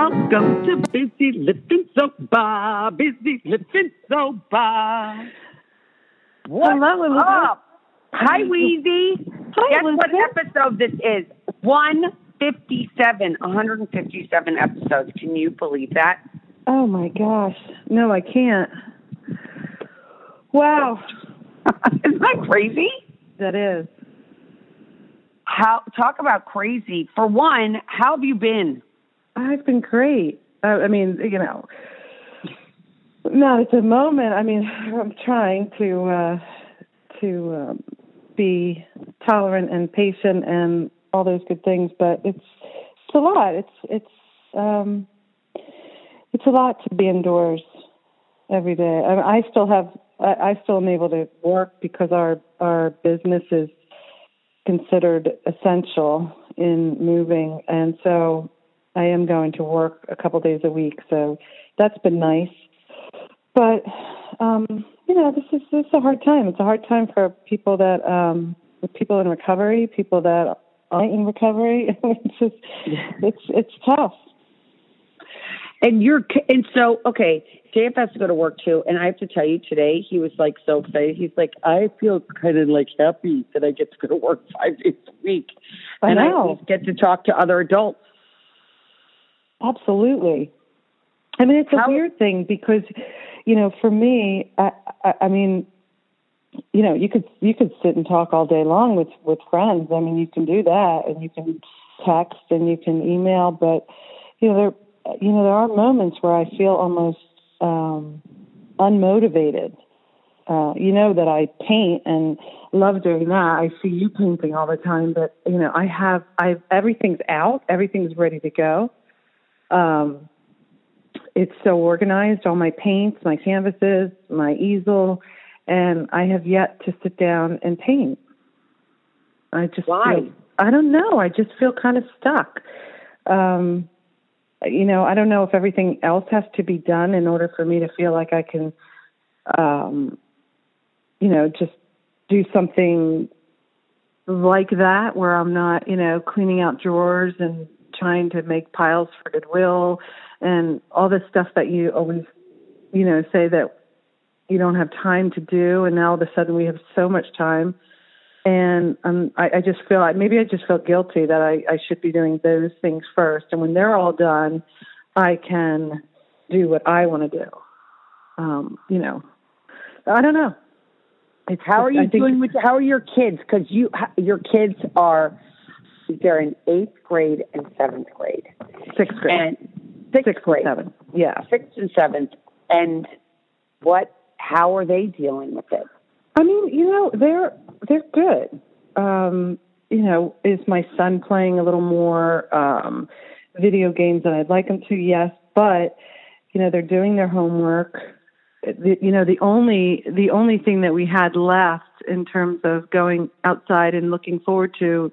Welcome to Busy Lifting Soap Bar. Busy Lifting Soap Bar. What's Hello, up? Hi, Weezy. Hi, Guess what episode this is? 157. 157 episodes. Can you believe that? Oh my gosh. No, I can't. Wow. Isn't that crazy? That is. How talk about crazy. For one, how have you been? I've been great. Uh, I mean, you know, not at the moment. I mean, I'm trying to uh, to um, be tolerant and patient and all those good things, but it's it's a lot. It's it's um, it's a lot to be indoors every day. I, I still have. I, I still am able to work because our our business is considered essential in moving, and so I am going to work a couple days a week. So that's been nice. But um, you know, this is this is a hard time. It's a hard time for people that um, people in recovery, people that aren't in recovery. it's just it's it's tough. And you're and so okay. JF has to go to work too, and I have to tell you today he was like so excited. He's like, I feel kind of like happy that I get to go to work five days a week, I and I know. least get to talk to other adults. Absolutely. I mean, it's a How- weird thing because, you know, for me, I, I, I mean, you know, you could you could sit and talk all day long with with friends. I mean, you can do that, and you can text and you can email, but you know, there you know there are moments where I feel almost um, unmotivated. Uh, you know that I paint and love doing that. I see you painting all the time, but you know, I have I everything's out, everything's ready to go. Um, it's so organized, all my paints, my canvases, my easel, and I have yet to sit down and paint. I just Why? feel I don't know. I just feel kind of stuck. Um, you know, I don't know if everything else has to be done in order for me to feel like I can, um, you know, just do something like that where I'm not, you know, cleaning out drawers and trying to make piles for Goodwill and all this stuff that you always, you know, say that you don't have time to do, and now all of a sudden we have so much time. And um, I, I just feel like maybe I just feel guilty that I, I should be doing those things first, and when they're all done, I can do what I want to do. Um, you know, I don't know. It's How are you doing with how are your kids? Because you your kids are they're in eighth grade and seventh grade Sixth grade, and sixth, sixth grade, seventh. Yeah. sixth and seventh, and what? How are they dealing with it? I mean, you know, they're they're good. Um, you know, is my son playing a little more um, video games than I'd like him to? Yes, but you know, they're doing their homework. The, you know, the only the only thing that we had left in terms of going outside and looking forward to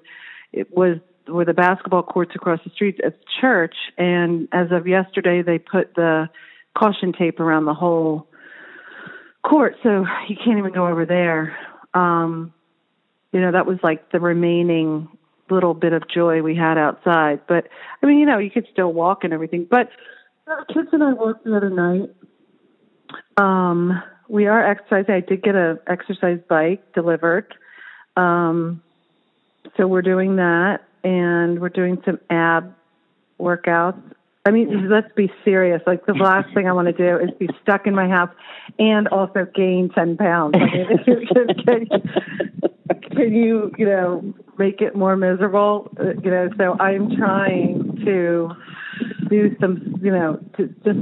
it was were the basketball courts across the street at the church. And as of yesterday, they put the caution tape around the whole court, so you can't even go over there. Um, you know, that was like the remaining little bit of joy we had outside. But I mean, you know, you could still walk and everything. But the kids and I walked the other night. Um, we are exercising. I did get a exercise bike delivered. Um, so we're doing that, and we're doing some ab workouts. I mean, let's be serious. Like the last thing I want to do is be stuck in my house and also gain ten pounds. I mean, can, can you, you know, make it more miserable? Uh, You know, so I'm trying to do some, you know, to just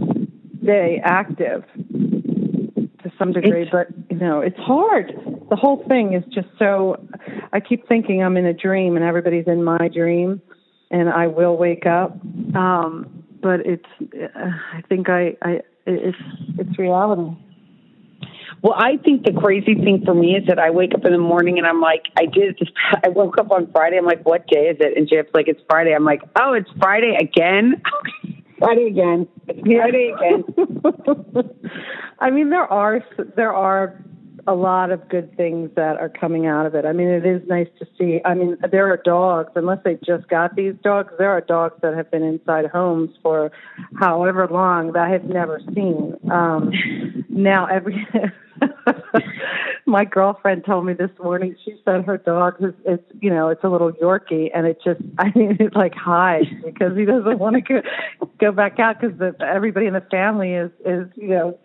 stay active to some degree. It's- but you know, it's hard. The whole thing is just so. I keep thinking I'm in a dream and everybody's in my dream, and I will wake up. Um, but it's. I think I. I. It's. It's reality. Well, I think the crazy thing for me is that I wake up in the morning and I'm like, I did this. I woke up on Friday. I'm like, what day is it? And Jeff's like, it's Friday. I'm like, oh, it's Friday again. Friday again. It's Friday again. I mean, there are there are a lot of good things that are coming out of it. I mean, it is nice to see. I mean, there are dogs, unless they just got these dogs, there are dogs that have been inside homes for however long that I have never seen. Um, now, every. my girlfriend told me this morning she said her dog is it's you know it's a little yorkie and it just i mean it like hides because he doesn't want to go go back out because everybody in the family is is you know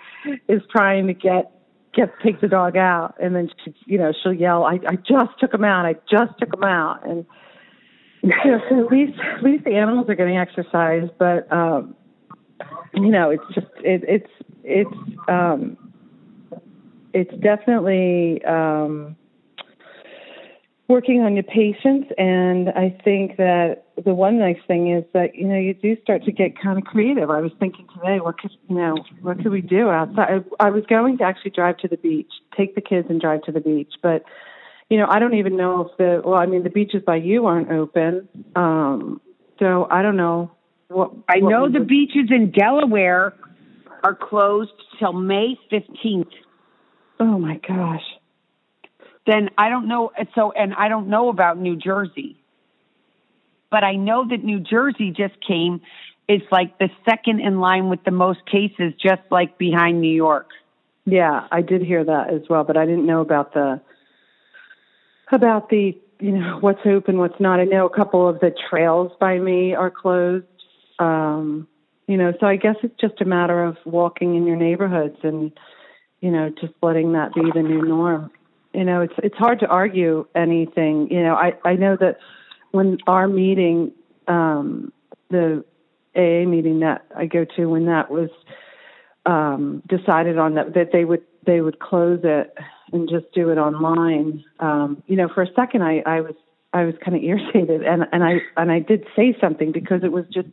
is trying to get get take the dog out and then she you know she'll yell i i just took him out i just took him out. And you know, so at least at least the animals are getting exercise but um you know it's just it it's it's um it's definitely um working on your patience and i think that the one nice thing is that you know you do start to get kind of creative. I was thinking today what could you know what could we do outside? I, I was going to actually drive to the beach take the kids and drive to the beach but you know i don't even know if the well i mean the beaches by you aren't open um so i don't know what i what know the would... beaches in delaware are closed till may 15th oh my gosh then I don't know. So, and I don't know about New Jersey, but I know that New Jersey just came. It's like the second in line with the most cases, just like behind New York. Yeah, I did hear that as well, but I didn't know about the about the you know what's open, what's not. I know a couple of the trails by me are closed. Um, you know, so I guess it's just a matter of walking in your neighborhoods and you know just letting that be the new norm you know it's it's hard to argue anything. You know i i know that when our meeting um the aa meeting that i go to when that was um decided on that that they would they would close it and just do it online um you know for a second i i was i was kind of irritated and and i and i did say something because it was just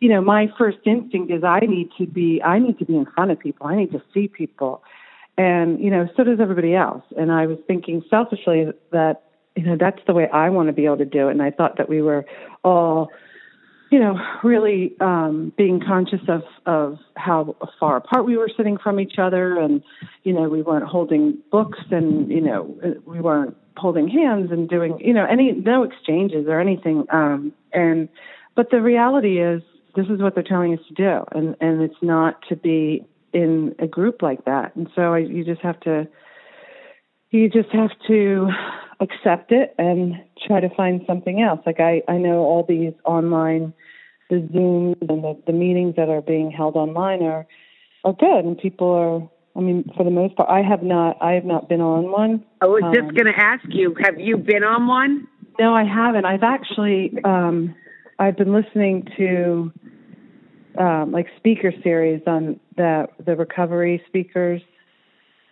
you know my first instinct is i need to be i need to be in front of people. I need to see people and you know so does everybody else. And i was thinking selfishly that you know that's the way i want to be able to do it. And i thought that we were all you know really um being conscious of of how far apart we were sitting from each other. And you know we weren't holding books and you know we weren't holding hands and doing you know any no exchanges or anything. Um and but the reality is this is what they're telling us to do. And and it's not to be in a group like that. And so I, you just have to you just have to accept it and try to find something else. Like I, I know all these online the Zooms and the, the meetings that are being held online are are good and people are I mean, for the most part, I have not. I have not been on one. I was um, just going to ask you: Have you been on one? No, I haven't. I've actually. Um, I've been listening to um, like speaker series on the the recovery speakers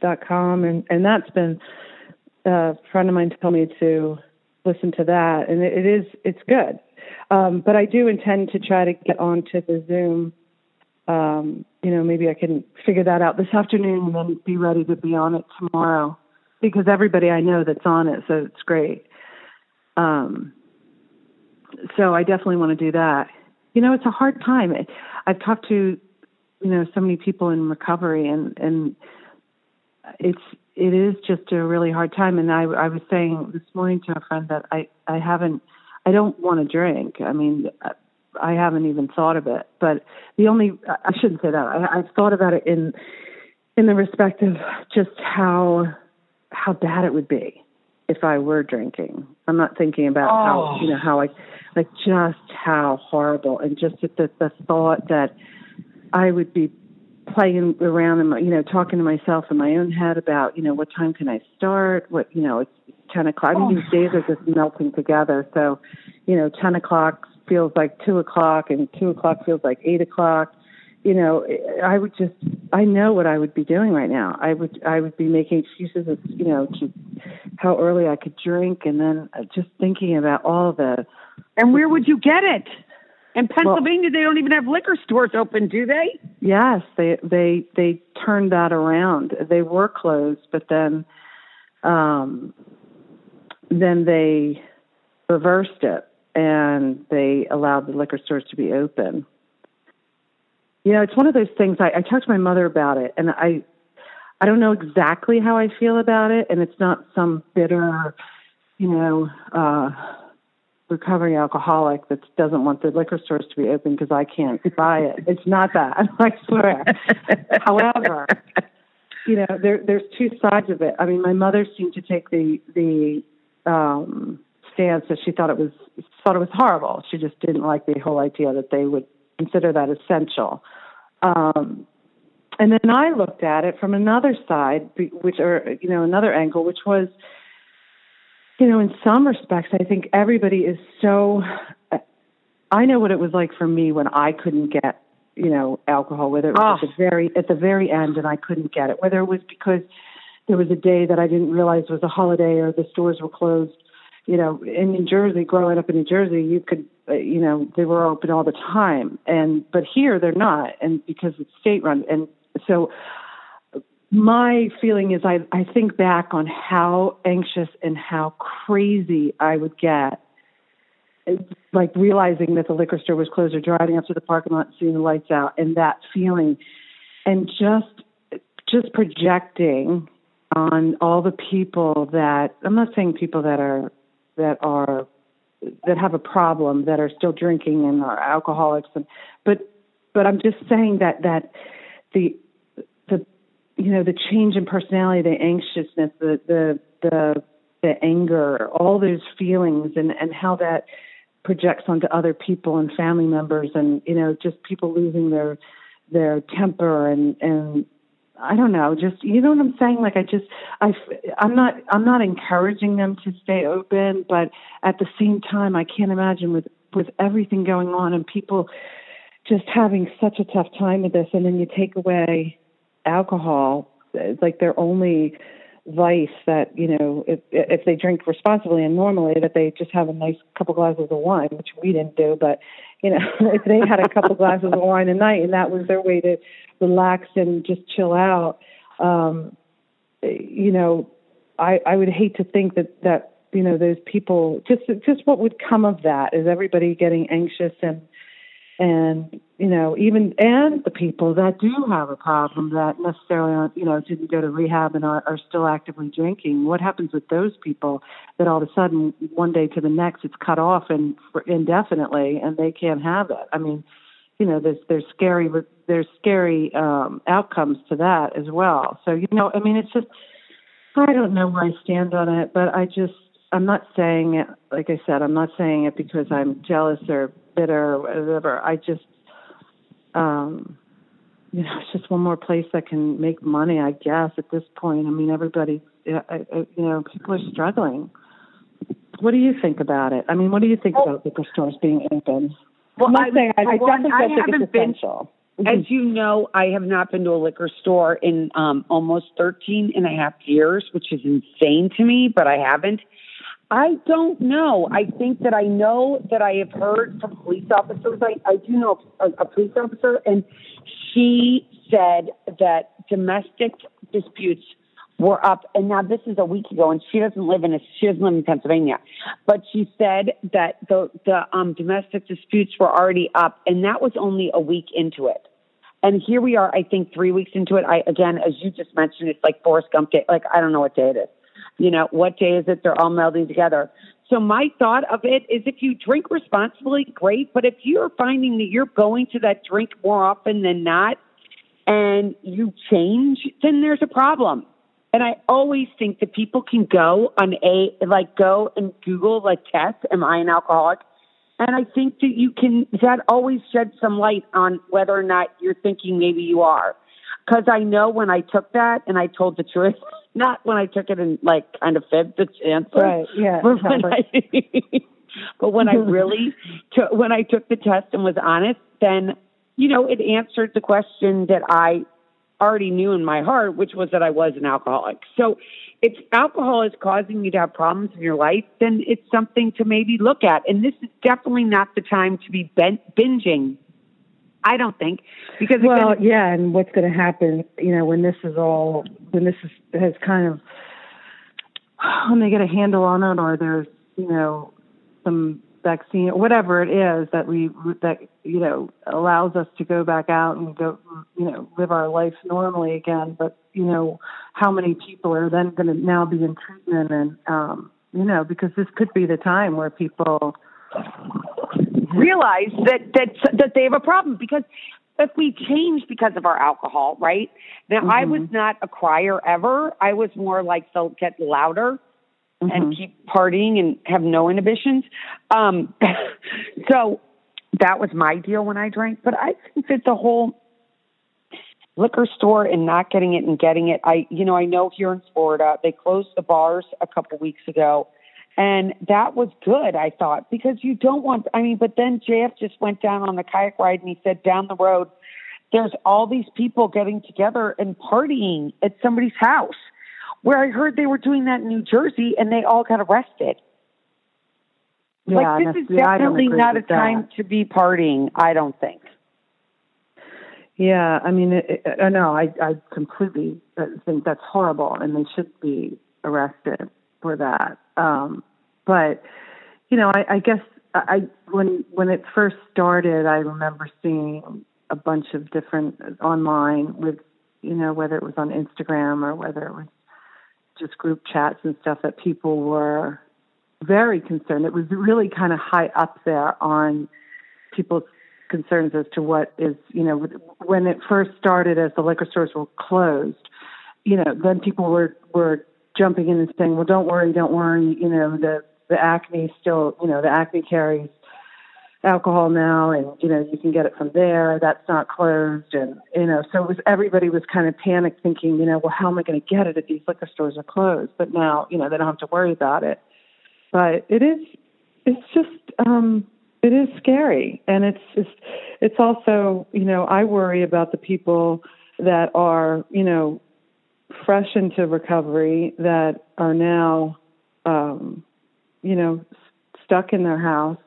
dot com. And and that's been uh, a friend of mine told me to listen to that. And it, it is it's good. Um, but I do intend to try to get onto the Zoom um, you know maybe I can figure that out this afternoon and then be ready to be on it tomorrow because everybody I know that's on it so it's great. Um, so I definitely want to do that. You know it's a hard time I've talked to you know so many people in recovery and and it's it is just a really hard time and I I was saying this morning to a friend that I I haven't I don't want to drink. I mean I haven't even thought of it. But the only I shouldn't say that. I, I've thought about it in in the respect of just how how bad it would be if I were drinking. I'm not thinking about oh. how you know how I like just how horrible and just the the thought that I would be playing around and you know talking to myself in my own head about you know what time can I start what you know it's ten o'clock I mean, these days are just melting together so you know ten o'clock feels like two o'clock and two o'clock feels like eight o'clock you know, I would just I know what I would be doing right now. I would I would be making excuses of you know to how early I could drink, and then just thinking about all the. And where would you get it? In Pennsylvania, well, they don't even have liquor stores open, do they? Yes, they they they turned that around. They were closed, but then, um, then they reversed it and they allowed the liquor stores to be open. You know, it's one of those things. I, I talked to my mother about it, and I, I don't know exactly how I feel about it, and it's not some bitter, you know, uh, recovering alcoholic that doesn't want the liquor stores to be open because I can't buy it. It's not that, I swear. However, you know, there, there's two sides of it. I mean, my mother seemed to take the the um, stance that she thought it was thought it was horrible. She just didn't like the whole idea that they would consider that essential. Um, and then I looked at it from another side, which or you know another angle, which was, you know, in some respects, I think everybody is so. I know what it was like for me when I couldn't get, you know, alcohol, whether it was oh. at the very at the very end and I couldn't get it, whether it was because there was a day that I didn't realize was a holiday or the stores were closed. You know, in New Jersey, growing up in New Jersey, you could, uh, you know, they were open all the time, and but here they're not, and because it's state run, and so my feeling is I, I think back on how anxious and how crazy I would get, like realizing that the liquor store was closed or driving up to the parking lot and seeing the lights out and that feeling and just just projecting on all the people that I'm not saying people that are that are that have a problem that are still drinking and are alcoholics and but but I'm just saying that that the you know the change in personality, the anxiousness, the the the the anger, all those feelings, and and how that projects onto other people and family members, and you know just people losing their their temper and and I don't know, just you know what I'm saying. Like I just I I'm not I'm not encouraging them to stay open, but at the same time, I can't imagine with with everything going on and people just having such a tough time with this, and then you take away alcohol it's like their only vice that you know if if they drink responsibly and normally that they just have a nice couple glasses of wine which we didn't do but you know if they had a couple glasses of wine a night and that was their way to relax and just chill out um you know i i would hate to think that that you know those people just just what would come of that is everybody getting anxious and and you know even and the people that do have a problem that necessarily are you know didn't go to rehab and are, are still actively drinking. What happens with those people that all of a sudden one day to the next it's cut off and for indefinitely and they can't have it? I mean you know there's there's scary there's scary um outcomes to that as well. So you know i mean it's just i don't know where i stand on it but i just i'm not saying it like i said i'm not saying it because i'm jealous or bitter or whatever. I just, um, you know, it's just one more place that can make money. I guess at this point, I mean, everybody, you know, people are struggling. What do you think about it? I mean, what do you think about liquor stores being open? Well, I'm I, saying I, I definitely I think it's essential. Been, as you know, I have not been to a liquor store in um, almost 13 and a half years, which is insane to me, but I haven't. I don't know. I think that I know that I have heard from police officers. I, I do know a, a police officer, and she said that domestic disputes were up. And now this is a week ago, and she doesn't live in a, she doesn't live in Pennsylvania, but she said that the the um, domestic disputes were already up, and that was only a week into it. And here we are, I think, three weeks into it. I again, as you just mentioned, it's like Forrest Gump day. Like I don't know what day it is you know, what day is it? They're all melding together. So my thought of it is if you drink responsibly, great. But if you're finding that you're going to that drink more often than not and you change, then there's a problem. And I always think that people can go on a, like go and Google like test, am I an alcoholic? And I think that you can, that always sheds some light on whether or not you're thinking maybe you are. Cause I know when I took that and I told the truth, not when I took it and like kind of fed the answer. Right. Yeah. But when, I, but when I really took, when I took the test and was honest, then, you know, it answered the question that I already knew in my heart, which was that I was an alcoholic. So if alcohol is causing you to have problems in your life, then it's something to maybe look at. And this is definitely not the time to be binging I don't think because well, yeah, and what's going to happen, you know, when this is all when this is has kind of when they get a handle on it, or there's you know some vaccine, or whatever it is that we that you know allows us to go back out and go you know live our life normally again. But you know how many people are then going to now be in treatment and um, you know because this could be the time where people realize that that that they have a problem because if we change because of our alcohol, right? Now mm-hmm. I was not a crier ever. I was more like they'll get louder mm-hmm. and keep partying and have no inhibitions. Um, so that was my deal when I drank. But I think that the whole liquor store and not getting it and getting it, I, you know, I know here in Florida, they closed the bars a couple weeks ago. And that was good, I thought, because you don't want, I mean, but then JF just went down on the kayak ride and he said down the road, there's all these people getting together and partying at somebody's house where I heard they were doing that in New Jersey and they all got arrested. Yeah, like this is definitely not a time that. to be partying. I don't think. Yeah, I mean, it, it, no, I I completely uh, think that's horrible, and they should be arrested for that. Um, but you know, I, I guess I when when it first started, I remember seeing a bunch of different online with you know whether it was on Instagram or whether it was just group chats and stuff that people were very concerned. It was really kind of high up there on people's concerns as to what is, you know, when it first started as the liquor stores were closed, you know, then people were were jumping in and saying, "Well, don't worry, don't worry, you know, the the Acme still, you know, the Acme carries alcohol now and you know you can get it from there. That's not closed and you know so it was everybody was kind of panicked thinking you know well how am i going to get it if these liquor stores are closed? But now you know they don't have to worry about it. But it is it's just um it is scary. And it's just it's also you know i worry about the people that are you know fresh into recovery that are now um you know stuck in their house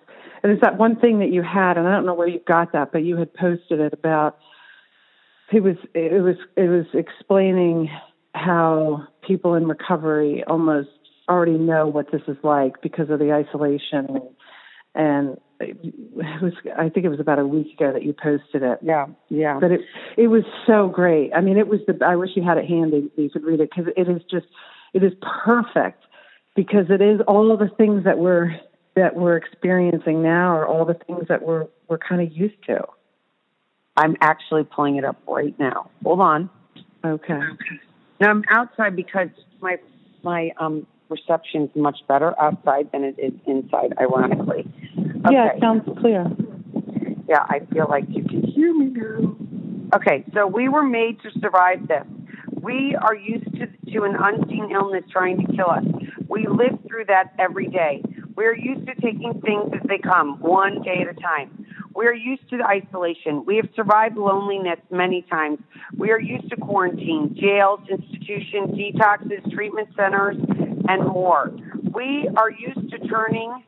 and it's that one thing that you had, and I don't know where you got that, but you had posted it about. It was it was it was explaining how people in recovery almost already know what this is like because of the isolation and it was I think it was about a week ago that you posted it. Yeah, yeah. But it it was so great. I mean, it was the I wish you had it handy so you could read it because it is just it is perfect because it is all of the things that we're that we're experiencing now are all the things that we're we're kind of used to. I'm actually pulling it up right now. Hold on. Okay. Now I'm outside because my my um reception is much better outside than it is inside, ironically. Okay. Yeah, it sounds clear. Yeah, I feel like you can hear me now. Okay, so we were made to survive this. We are used to, to an unseen illness trying to kill us. We live through that every day. We're used to taking things as they come, one day at a time. We're used to isolation. We have survived loneliness many times. We are used to quarantine, jails, institutions, detoxes, treatment centers, and more. We are used to turning.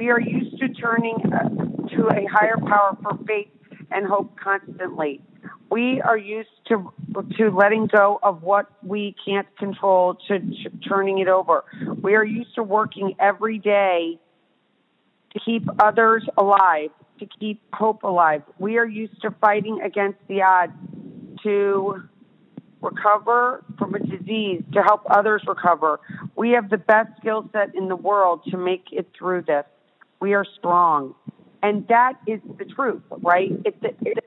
We are used to turning uh, to a higher power for faith and hope constantly. We are used to to letting go of what we can't control to, to turning it over. We are used to working every day to keep others alive, to keep hope alive. We are used to fighting against the odds to recover from a disease, to help others recover. We have the best skill set in the world to make it through this. We are strong. And that is the truth, right? It's, it's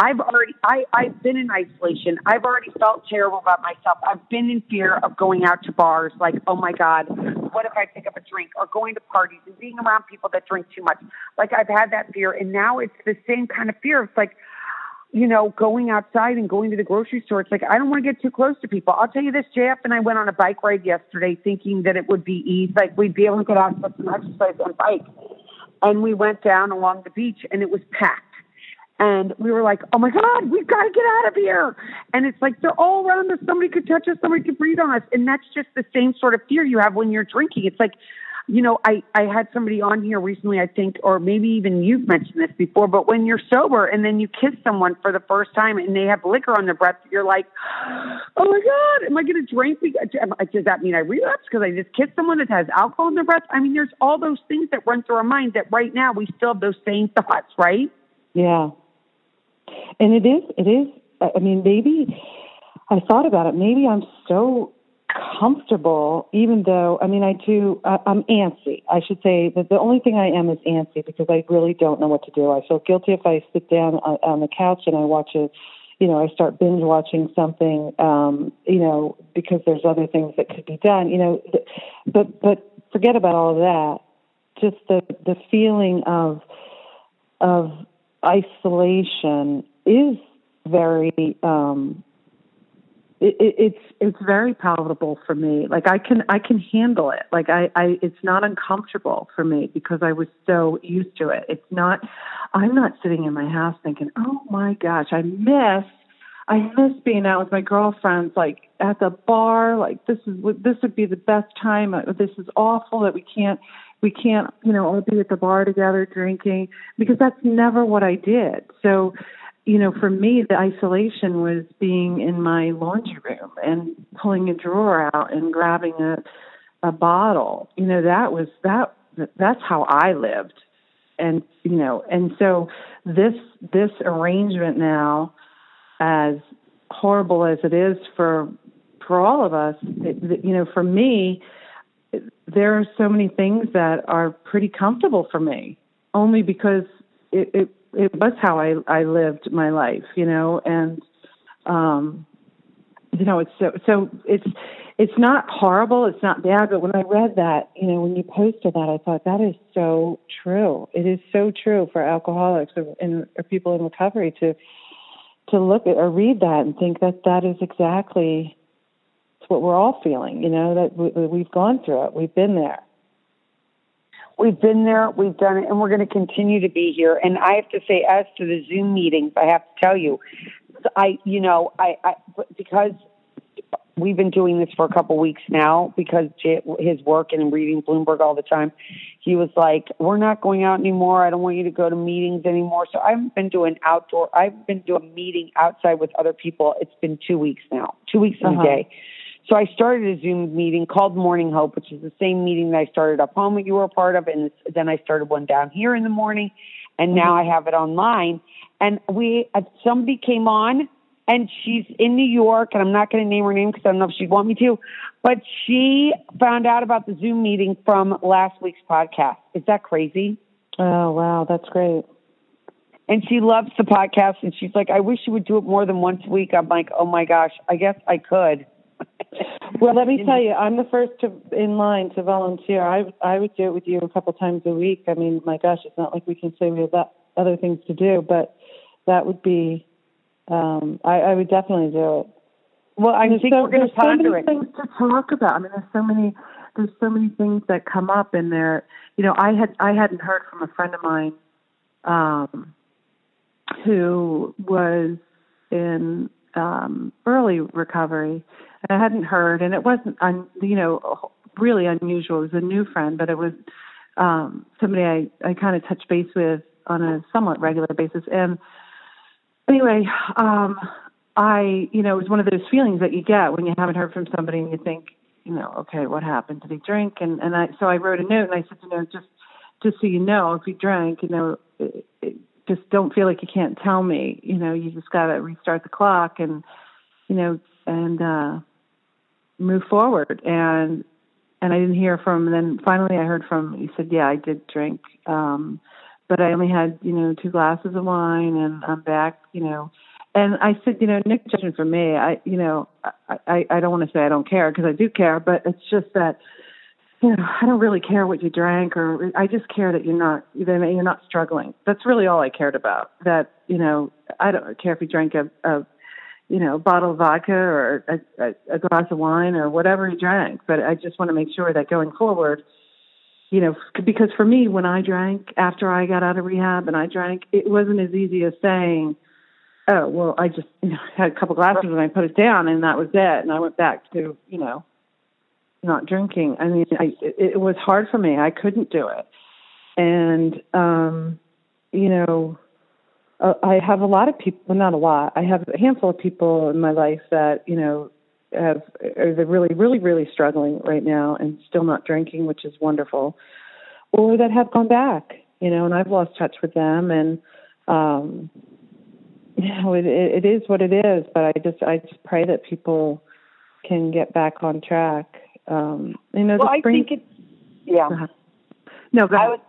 I've already I, I've been in isolation. I've already felt terrible about myself. I've been in fear of going out to bars, like, oh my God, what if I pick up a drink? Or going to parties and being around people that drink too much. Like I've had that fear and now it's the same kind of fear. It's like, you know, going outside and going to the grocery store. It's like I don't want to get too close to people. I'll tell you this, JF and I went on a bike ride yesterday thinking that it would be easy, like we'd be able to get out and some exercise on bike. And we went down along the beach and it was packed and we were like, oh my God, we've got to get out of here. And it's like they're all around us. Somebody could touch us, somebody could breathe on us. And that's just the same sort of fear you have when you're drinking. It's like, you know, I, I had somebody on here recently, I think, or maybe even you've mentioned this before, but when you're sober and then you kiss someone for the first time and they have liquor on their breath, you're like, oh my God, am I going to drink? Does that mean I relapse because I just kissed someone that has alcohol in their breath? I mean, there's all those things that run through our mind that right now we still have those same thoughts, right? Yeah. And it is, it is, I mean, maybe I thought about it. Maybe I'm so comfortable, even though, I mean, I do, I, I'm antsy. I should say that the only thing I am is antsy because I really don't know what to do. I feel guilty if I sit down on, on the couch and I watch a, you know, I start binge watching something, um, you know, because there's other things that could be done, you know, but, but forget about all of that. Just the, the feeling of, of isolation is very, um, it, it, it's it's very palatable for me. Like I can I can handle it. Like I, I it's not uncomfortable for me because I was so used to it. It's not I'm not sitting in my house thinking, oh my gosh, I miss I miss being out with my girlfriends, like at the bar. Like this is this would be the best time. Uh, this is awful that we can't we can't you know all be at the bar together drinking because that's never what I did. So you know, for me, the isolation was being in my laundry room and pulling a drawer out and grabbing a a bottle. You know, that was that that's how I lived. And you know, and so this this arrangement now, as horrible as it is for for all of us, it, you know, for me, there are so many things that are pretty comfortable for me, only because it, it it was how I I lived my life, you know, and um you know, it's so so it's it's not horrible, it's not bad, but when I read that, you know, when you posted that, I thought that is so true. It is so true for alcoholics or, and, or people in recovery to to look at or read that and think that that is exactly what we're all feeling. You know that we, we've gone through it, we've been there. We've been there, we've done it, and we're going to continue to be here. And I have to say, as to the Zoom meetings, I have to tell you, I, you know, I, I because we've been doing this for a couple weeks now because his work and reading Bloomberg all the time. He was like, "We're not going out anymore. I don't want you to go to meetings anymore." So I've been doing outdoor. I've been doing a meeting outside with other people. It's been two weeks now, two weeks uh-huh. a day. So I started a Zoom meeting called Morning Hope, which is the same meeting that I started up home that you were a part of, and then I started one down here in the morning, and mm-hmm. now I have it online. And we uh, somebody came on, and she's in New York, and I'm not going to name her name because I don't know if she'd want me to, but she found out about the Zoom meeting from last week's podcast. Is that crazy? Oh wow, that's great. And she loves the podcast, and she's like, "I wish you would do it more than once a week." I'm like, "Oh my gosh, I guess I could." Well, let me tell you, I'm the first to, in line to volunteer. I I would do it with you a couple times a week. I mean, my gosh, it's not like we can say we have that, other things to do, but that would be. Um, I, I would definitely do it. Well, I think so, we're going to ponder so many it. things to talk about. I mean, there's so many there's so many things that come up in there. You know, I had I hadn't heard from a friend of mine um, who was in um, early recovery, I hadn't heard, and it wasn't, un, you know, really unusual. It was a new friend, but it was um, somebody I, I kind of touch base with on a somewhat regular basis. And anyway, um, I, you know, it was one of those feelings that you get when you haven't heard from somebody and you think, you know, okay, what happened? Did he drink? And and I, so I wrote a note and I said, you know, just just so you know, if he drank, you know, it, it, just don't feel like you can't tell me. You know, you just got to restart the clock and, you know, and uh, move forward. And and I didn't hear from. And then finally, I heard from. He said, "Yeah, I did drink, um, but I only had you know two glasses of wine, and I'm back. You know." And I said, you know, Nick, judgment for me, I, you know, I, I, I don't want to say I don't care because I do care, but it's just that you know, I don't really care what you drank, or I just care that you're not that you're not struggling. That's really all I cared about. That you know, I don't care if you drank a, a you know, bottle of vodka or a, a, a glass of wine or whatever he drank. But I just want to make sure that going forward, you know, because for me, when I drank after I got out of rehab and I drank, it wasn't as easy as saying, "Oh, well, I just you know, had a couple glasses and I put it down and that was it," and I went back to you know not drinking. I mean, I, it, it was hard for me. I couldn't do it. And, um, you know, uh, I have a lot of people, well, not a lot. I have a handful of people in my life that, you know, have are really, really, really struggling right now and still not drinking, which is wonderful, or that have gone back, you know, and I've lost touch with them. And, um, you know, it, it, it is what it is, but I just, I just pray that people can get back on track. Um, you know, well, I think it's, yeah. Uh-huh. No, go ahead. I was,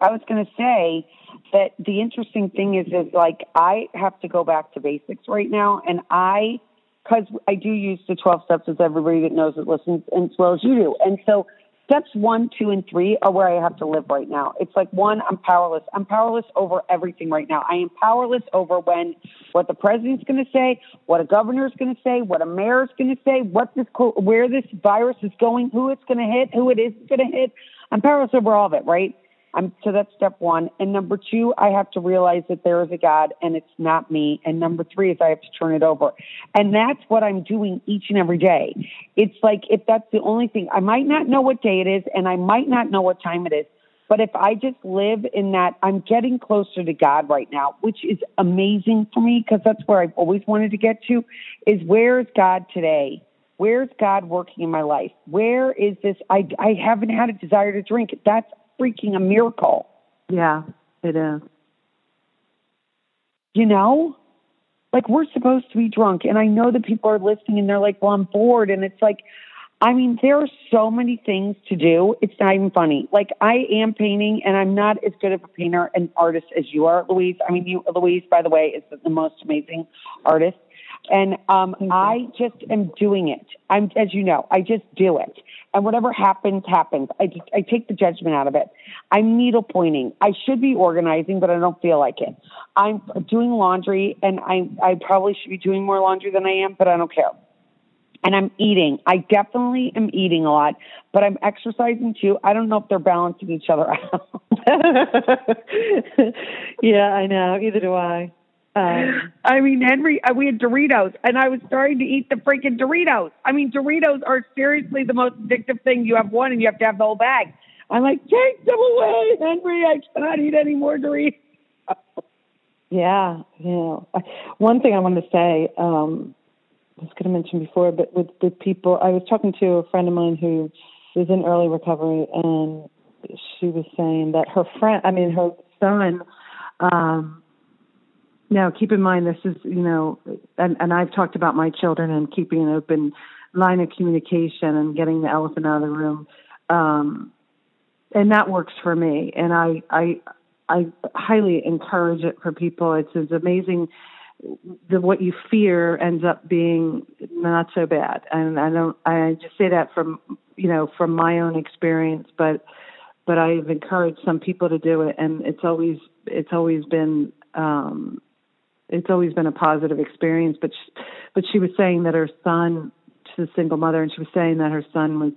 I was going to say that the interesting thing is, is like I have to go back to basics right now, and I, because I do use the twelve steps as everybody that knows it listens, as well as you do, and so steps one, two, and three are where I have to live right now. It's like one, I'm powerless. I'm powerless over everything right now. I am powerless over when what the president's going to say, what a governor is going to say, what a mayor is going to say, what this where this virus is going, who it's going to hit, who it is going to hit. I'm powerless over all of it, right? So that's step one. And number two, I have to realize that there is a God and it's not me. And number three is I have to turn it over. And that's what I'm doing each and every day. It's like if that's the only thing, I might not know what day it is and I might not know what time it is. But if I just live in that, I'm getting closer to God right now, which is amazing for me because that's where I've always wanted to get to is where is God today? Where's God working in my life? Where is this? I, I haven't had a desire to drink. That's freaking a miracle. Yeah, it is. You know? Like we're supposed to be drunk and I know that people are listening and they're like, Well, I'm bored and it's like I mean, there are so many things to do. It's not even funny. Like I am painting and I'm not as good of a painter and artist as you are, Louise. I mean you Louise, by the way, is the most amazing artist. And um, I just am doing it. I'm, as you know, I just do it. And whatever happens, happens. I just, I take the judgment out of it. I'm needle pointing. I should be organizing, but I don't feel like it. I'm doing laundry, and I, I probably should be doing more laundry than I am, but I don't care. And I'm eating. I definitely am eating a lot, but I'm exercising too. I don't know if they're balancing each other out. yeah, I know. Either do I. Um, I mean, Henry, uh, we had Doritos, and I was starting to eat the freaking Doritos. I mean, Doritos are seriously the most addictive thing. You have one, and you have to have the whole bag. I'm like, take them away, Henry. I cannot eat any more Doritos. yeah, yeah. One thing I wanted to say, um, I was going to mention before, but with the people, I was talking to a friend of mine who is in early recovery, and she was saying that her friend, I mean, her son. Um, now, keep in mind, this is, you know, and, and I've talked about my children and keeping an open line of communication and getting the elephant out of the room. Um, and that works for me. And I, I, I highly encourage it for people. It's, it's amazing that what you fear ends up being not so bad. And I don't, I just say that from, you know, from my own experience, but, but I've encouraged some people to do it and it's always, it's always been, um, it's always been a positive experience. But she, but she was saying that her son, she's a single mother, and she was saying that her son was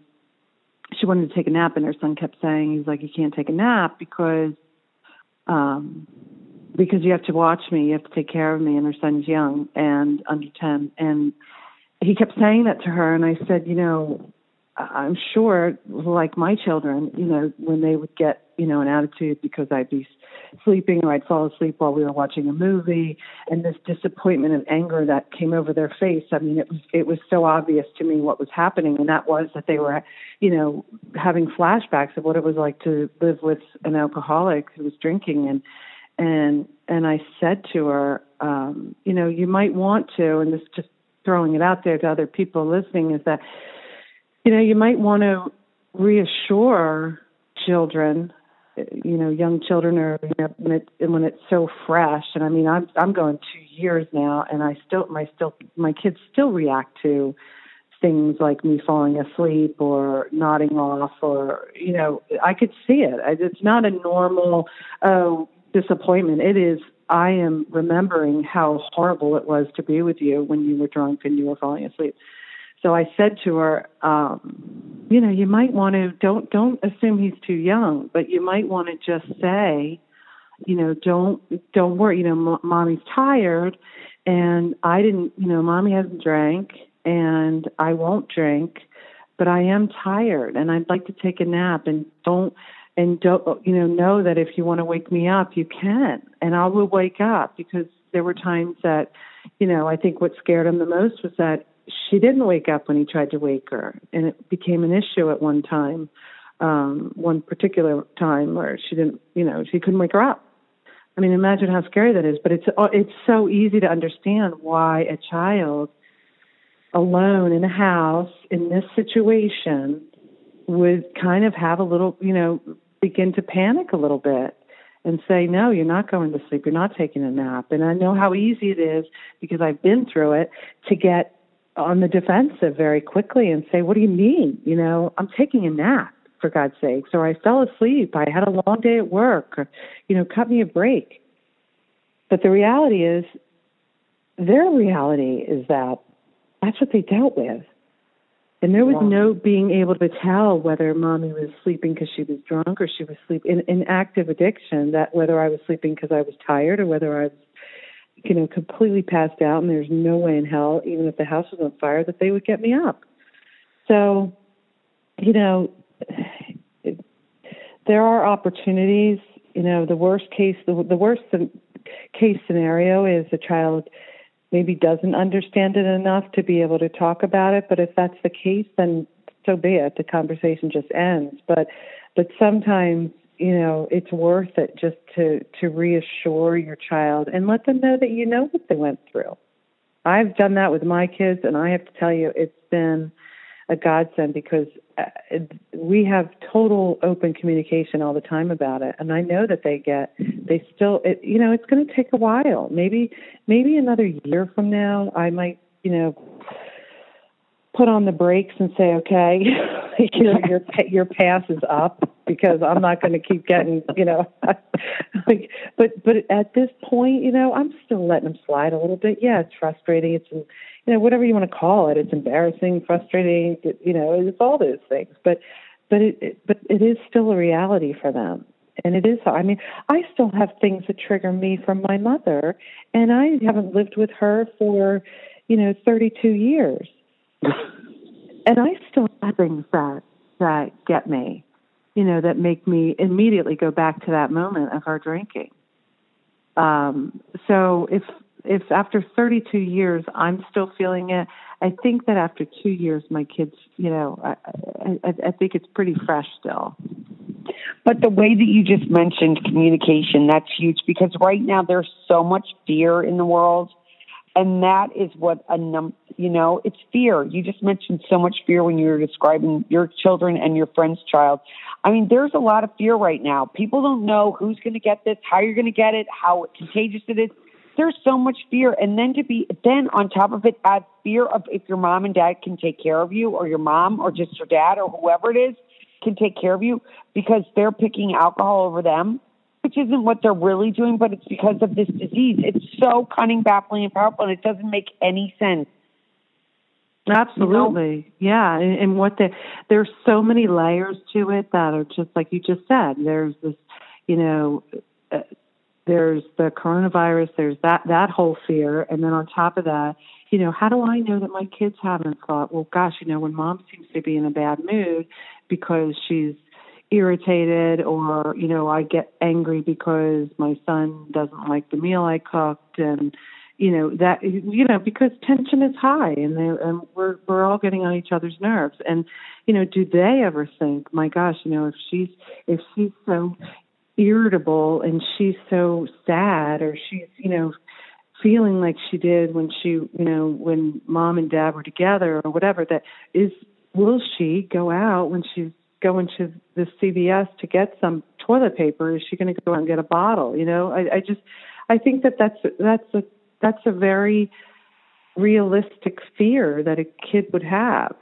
she wanted to take a nap, and her son kept saying he's like you can't take a nap because um because you have to watch me, you have to take care of me, and her son's young and under ten, and he kept saying that to her, and I said, you know, I'm sure, like my children, you know, when they would get, you know, an attitude because I'd be sleeping or I'd fall asleep while we were watching a movie, and this disappointment and anger that came over their face. I mean, it was it was so obvious to me what was happening, and that was that they were, you know, having flashbacks of what it was like to live with an alcoholic who was drinking, and and and I said to her, um, you know, you might want to, and this just throwing it out there to other people listening is that you know, you might want to reassure children, you know, young children are you know, when, it, when it's so fresh. And I mean, I'm I'm going two years now, and I still my still my kids still react to things like me falling asleep or nodding off, or you know, I could see it. It's not a normal oh disappointment. It is. I am remembering how horrible it was to be with you when you were drunk and you were falling asleep so I said to her, um, you know, you might want to don't don't assume he's too young, but you might want to just say, you know, don't don't worry. You know, m- mommy's tired, and I didn't. You know, mommy hasn't drank, and I won't drink. but I am tired and I'd like to take a nap and don't and don't you know know that if you want to wake me up you can and I will wake up because there were times that you know I think what scared him the most was that she didn't wake up when he tried to wake her and it became an issue at one time um one particular time where she didn't you know she couldn't wake her up I mean imagine how scary that is but it's it's so easy to understand why a child alone in a house in this situation would kind of have a little, you know, begin to panic a little bit and say, no, you're not going to sleep. You're not taking a nap. And I know how easy it is because I've been through it to get on the defensive very quickly and say, what do you mean? You know, I'm taking a nap for God's sakes, or I fell asleep. I had a long day at work, or, you know, cut me a break. But the reality is, their reality is that that's what they dealt with. And there was wow. no being able to tell whether mommy was sleeping because she was drunk or she was sleeping in, in active addiction, that whether I was sleeping because I was tired or whether I was, you know, completely passed out and there's no way in hell, even if the house was on fire, that they would get me up. So, you know, it, there are opportunities. You know, the worst case, the, the worst case scenario is a child maybe doesn't understand it enough to be able to talk about it. But if that's the case, then so be it. The conversation just ends. But but sometimes you know it's worth it just to to reassure your child and let them know that you know what they went through. I've done that with my kids, and I have to tell you, it's been a godsend because uh, we have total open communication all the time about it and i know that they get they still it, you know it's going to take a while maybe maybe another year from now i might you know put on the brakes and say okay you know your your pass is up because i'm not going to keep getting you know like but but at this point you know i'm still letting them slide a little bit. Yeah it's frustrating. It's you know whatever you want to call it it's embarrassing frustrating it, you know it's all those things. But but it, it but it is still a reality for them. And it is i mean i still have things that trigger me from my mother and i haven't lived with her for you know 32 years and i still have things that that get me you know that make me immediately go back to that moment of her drinking um so if if after 32 years I'm still feeling it, I think that after two years, my kids, you know, I, I, I think it's pretty fresh still. But the way that you just mentioned communication, that's huge because right now there's so much fear in the world. And that is what a num, you know, it's fear. You just mentioned so much fear when you were describing your children and your friend's child. I mean, there's a lot of fear right now. People don't know who's going to get this, how you're going to get it, how contagious it is there's so much fear and then to be then on top of it add fear of if your mom and dad can take care of you or your mom or just your dad or whoever it is can take care of you because they're picking alcohol over them which isn't what they're really doing but it's because of this disease it's so cunning baffling and powerful and it doesn't make any sense Absolutely. You know? Yeah. And, and what the, there's so many layers to it that are just like you just said. There's this, you know, uh, there's the coronavirus, there's that that whole fear, and then on top of that, you know, how do I know that my kids haven't thought, well, gosh, you know, when mom seems to be in a bad mood because she's irritated, or you know, I get angry because my son doesn't like the meal I cooked, and you know that you know because tension is high, and they and we're we're all getting on each other's nerves, and you know, do they ever think, my gosh, you know, if she's if she's so irritable and she's so sad or she's you know feeling like she did when she you know when mom and dad were together or whatever that is will she go out when she's going into the CVS to get some toilet paper is she going to go out and get a bottle you know I, I just I think that that's that's a that's a very realistic fear that a kid would have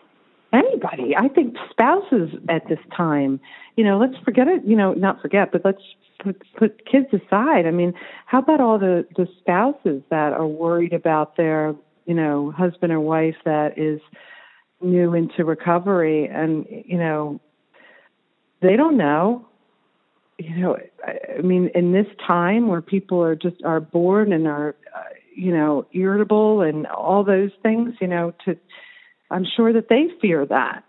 anybody. I think spouses at this time, you know, let's forget it, you know, not forget, but let's put, put kids aside. I mean, how about all the, the spouses that are worried about their, you know, husband or wife that is new into recovery and, you know, they don't know. You know, I, I mean, in this time where people are just are bored and are, uh, you know, irritable and all those things, you know, to I'm sure that they fear that.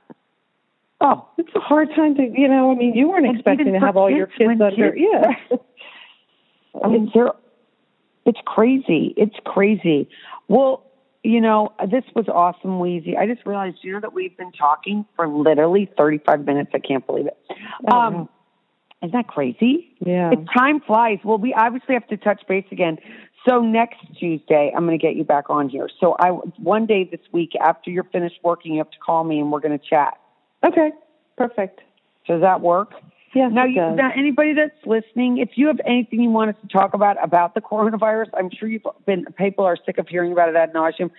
Oh, it's a hard time to, you know. I mean, you weren't And expecting to have all your kids, kids under. kids- yeah. I mean, they're, it's crazy. It's crazy. Well, you know, this was awesome, Weezy. I just realized, you know, that we've been talking for literally 35 minutes. I can't believe it. Oh, um, wow. Isn't that crazy? Yeah. It, time flies. Well, we obviously have to touch base again. So next Tuesday, I'm going to get you back on here. So I one day this week after you're finished working, you have to call me and we're going to chat. Okay. Perfect. Does that work? Yes, Now, you, now, anybody that's listening, if you have anything you want us to talk about about the coronavirus, I'm sure you've been people are sick of hearing about it ad nauseum.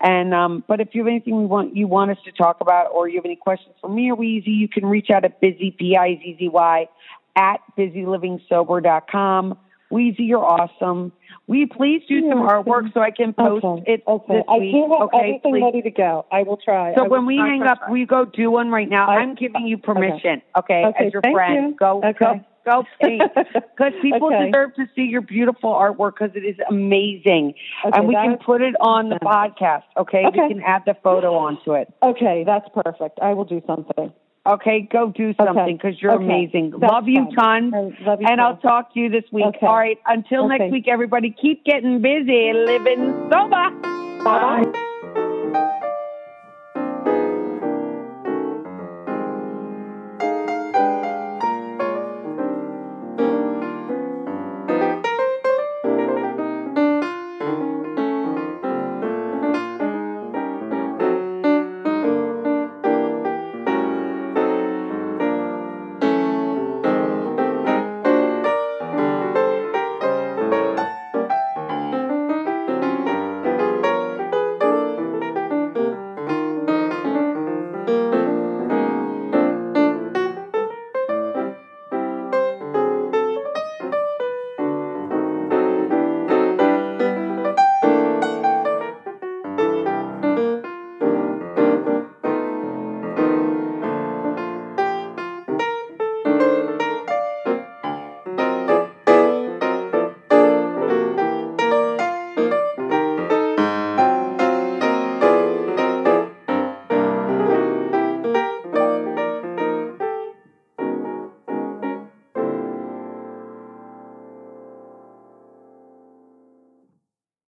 And um, but if you have anything we want you want us to talk about, or you have any questions for me or Weezy, you can reach out at busy b i z z y at busylivingsober.com. Weezy, you're awesome. Will you please do some artwork so I can post okay. it okay. this I week? do have okay, everything please. ready to go. I will try. So I when we hang up, we go do one right now. I- I'm giving you permission, okay, Okay, as your friend. you. Go, go, go, because people deserve to see your beautiful artwork because it is amazing, and we can put it on the podcast. Okay, Okay. we can add the photo onto it. Okay, that's perfect. I will do something. Okay, go do something because you're Okay. amazing. That's Love you fine. tons. Love you And. I'll talk to you this week. Okay. All right. Until Okay. next week, everybody, keep getting busy, living sober. Bye.